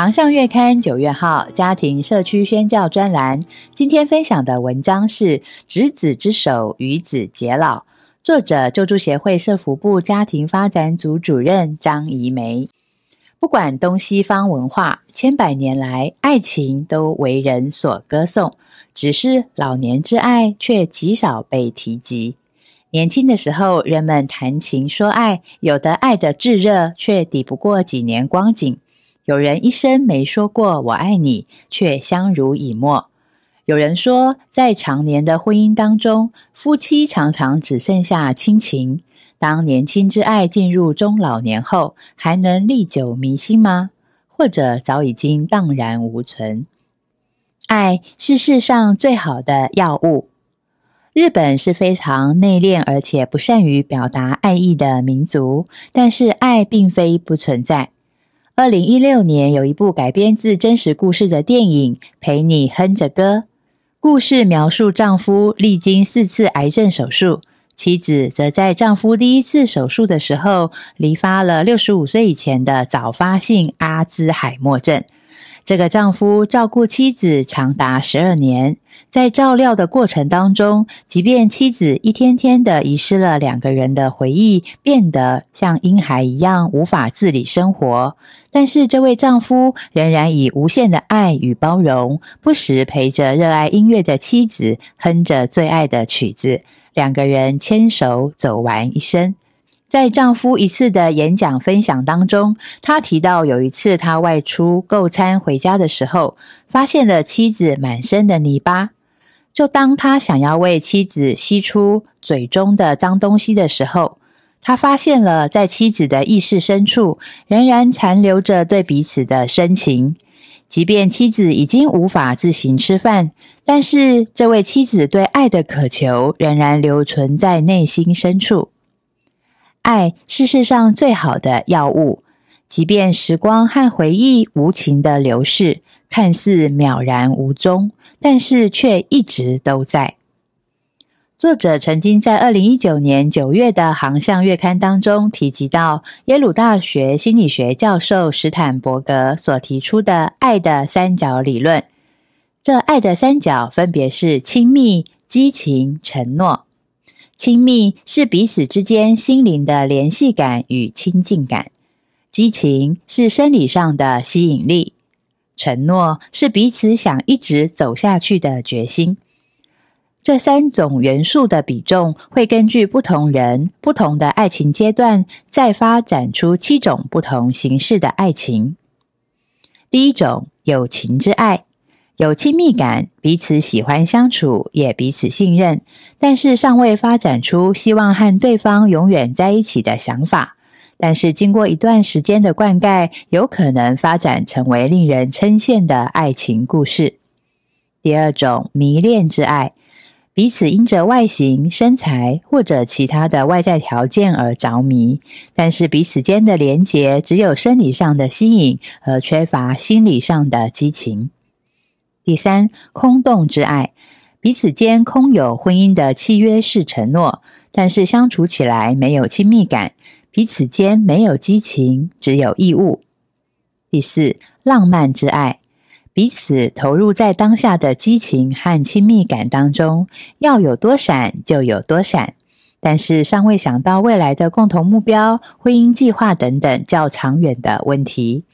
航向月刊九月号家庭社区宣教专栏，今天分享的文章是《执子之手，与子偕老》，作者救助协会社福部家庭发展组主任张怡梅。不管东西方文化，千百年来爱情都为人所歌颂，只是老年之爱却极少被提及。年轻的时候，人们谈情说爱，有的爱的炙热，却抵不过几年光景。有人一生没说过“我爱你”，却相濡以沫。有人说，在常年的婚姻当中，夫妻常常只剩下亲情。当年轻之爱进入中老年后，还能历久弥新吗？或者早已经荡然无存？爱是世上最好的药物。日本是非常内敛而且不善于表达爱意的民族，但是爱并非不存在。二零一六年有一部改编自真实故事的电影《陪你哼着歌》，故事描述丈夫历经四次癌症手术，妻子则在丈夫第一次手术的时候罹发了六十五岁以前的早发性阿兹海默症。这个丈夫照顾妻子长达十二年。在照料的过程当中，即便妻子一天天的遗失了两个人的回忆，变得像婴孩一样无法自理生活，但是这位丈夫仍然以无限的爱与包容，不时陪着热爱音乐的妻子哼着最爱的曲子，两个人牵手走完一生。在丈夫一次的演讲分享当中，他提到有一次他外出购餐回家的时候，发现了妻子满身的泥巴。就当他想要为妻子吸出嘴中的脏东西的时候，他发现了在妻子的意识深处仍然残留着对彼此的深情。即便妻子已经无法自行吃饭，但是这位妻子对爱的渴求仍然留存在内心深处。爱是世上最好的药物，即便时光和回忆无情的流逝，看似渺然无踪。但是却一直都在。作者曾经在二零一九年九月的《航向月刊》当中提及到耶鲁大学心理学教授史坦伯格所提出的爱的三角理论。这爱的三角分别是亲密、激情、承诺。亲密是彼此之间心灵的联系感与亲近感，激情是生理上的吸引力。承诺是彼此想一直走下去的决心。这三种元素的比重会根据不同人、不同的爱情阶段，再发展出七种不同形式的爱情。第一种，友情之爱，有亲密感，彼此喜欢相处，也彼此信任，但是尚未发展出希望和对方永远在一起的想法。但是经过一段时间的灌溉，有可能发展成为令人称羡的爱情故事。第二种迷恋之爱，彼此因着外形、身材或者其他的外在条件而着迷，但是彼此间的连结只有生理上的吸引，而缺乏心理上的激情。第三，空洞之爱，彼此间空有婚姻的契约式承诺，但是相处起来没有亲密感。彼此间没有激情，只有义务。第四，浪漫之爱，彼此投入在当下的激情和亲密感当中，要有多闪就有多闪，但是尚未想到未来的共同目标、婚姻计划等等较长远的问题。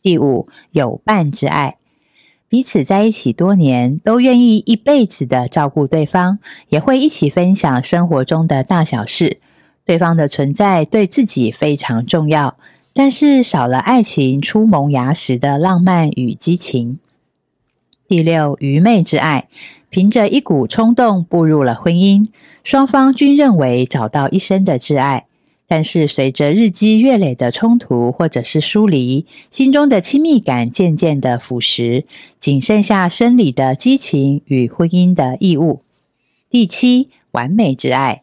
第五，有伴之爱，彼此在一起多年，都愿意一辈子的照顾对方，也会一起分享生活中的大小事。对方的存在对自己非常重要，但是少了爱情初萌芽时的浪漫与激情。第六，愚昧之爱，凭着一股冲动步入了婚姻，双方均认为找到一生的挚爱，但是随着日积月累的冲突或者是疏离，心中的亲密感渐渐的腐蚀，仅剩下生理的激情与婚姻的义务。第七，完美之爱，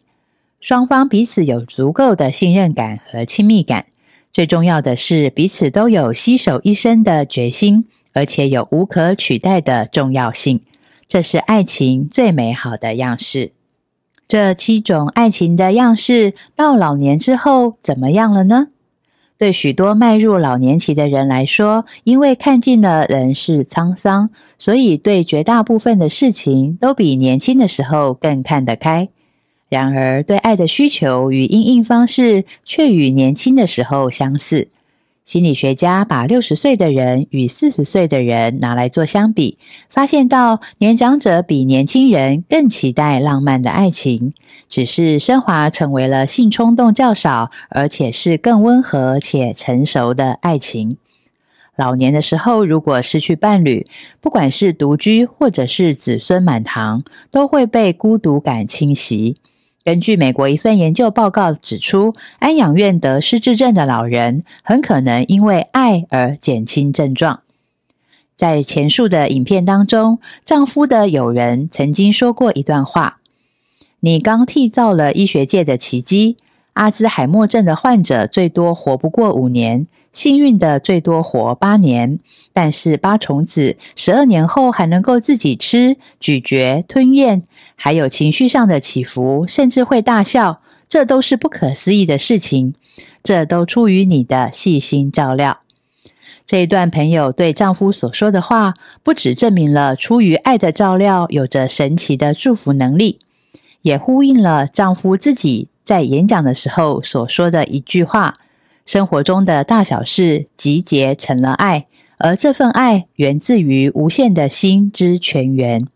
双方彼此有足够的信任感和亲密感，最重要的是彼此都有携手一生的决心，而且有无可取代的重要性。这是爱情最美好的样式。这七种爱情的样式到老年之后怎么样了呢？对许多迈入老年期的人来说，因为看尽了人世沧桑，所以对绝大部分的事情都比年轻的时候更看得开。然而，对爱的需求与应应方式却与年轻的时候相似。心理学家把六十岁的人与四十岁的人拿来做相比，发现到年长者比年轻人更期待浪漫的爱情，只是升华成为了性冲动较少，而且是更温和且成熟的爱情。老年的时候，如果失去伴侣，不管是独居或者是子孙满堂，都会被孤独感侵袭。根据美国一份研究报告指出，安养院得失智症的老人很可能因为爱而减轻症状。在前述的影片当中，丈夫的友人曾经说过一段话：“你刚缔造了医学界的奇迹，阿兹海默症的患者最多活不过五年。”幸运的最多活八年，但是八重子十二年后还能够自己吃、咀嚼、吞咽，还有情绪上的起伏，甚至会大笑，这都是不可思议的事情。这都出于你的细心照料。这一段朋友对丈夫所说的话，不只证明了出于爱的照料有着神奇的祝福能力，也呼应了丈夫自己在演讲的时候所说的一句话。生活中的大小事集结成了爱，而这份爱源自于无限的心之泉源。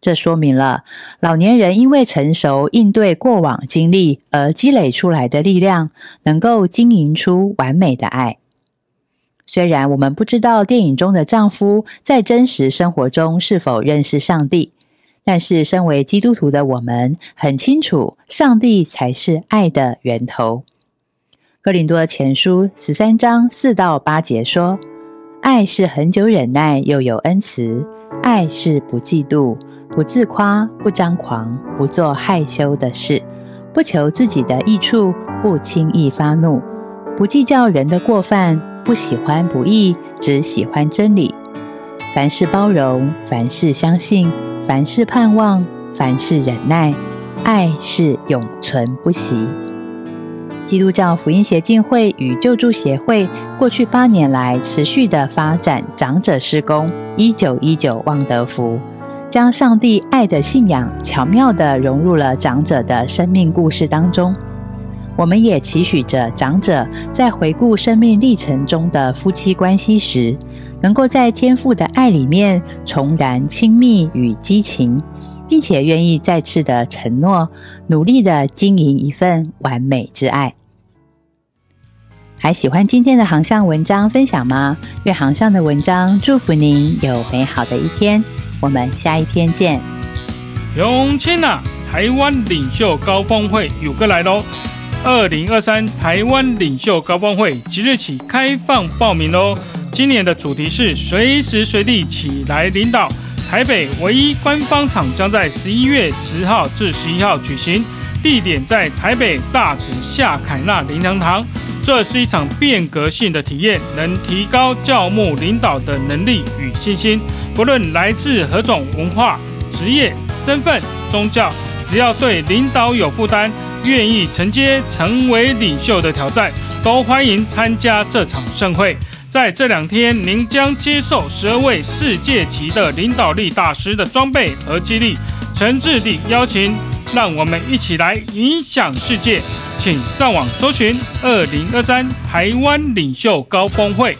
这说明了老年人因为成熟应对过往经历而积累出来的力量，能够经营出完美的爱。虽然我们不知道电影中的丈夫在真实生活中是否认识上帝，但是身为基督徒的我们很清楚，上帝才是爱的源头。哥林多前书十三章四到八节说：“爱是很久忍耐，又有恩慈；爱是不嫉妒，不自夸，不张狂，不做害羞的事，不求自己的益处，不轻易发怒，不计较人的过犯，不喜欢不义，只喜欢真理。凡事包容，凡事相信，凡事盼望，凡事忍耐。爱是永存不息。”基督教福音协进会与救助协会过去八年来持续的发展长者施工，一九一九旺德福，将上帝爱的信仰巧妙地融入了长者的生命故事当中。我们也期许着长者在回顾生命历程中的夫妻关系时，能够在天父的爱里面重燃亲密与激情，并且愿意再次的承诺，努力的经营一份完美之爱。还喜欢今天的航向文章分享吗？愿航向的文章祝福您有美好的一天。我们下一篇见。永清啊，台湾领袖高峰会有个来喽！二零二三台湾领袖高峰会即日起开放报名喽。今年的主题是随时随地起来领导。台北唯一官方场将在十一月十号至十一号举行，地点在台北大直夏凯纳灵堂堂。这是一场变革性的体验，能提高教牧领导的能力与信心。不论来自何种文化、职业、身份、宗教，只要对领导有负担，愿意承接成为领袖的挑战，都欢迎参加这场盛会。在这两天，您将接受十二位世界级的领导力大师的装备和激励。诚挚地邀请，让我们一起来影响世界。请上网搜寻“二零二三台湾领袖高峰会”。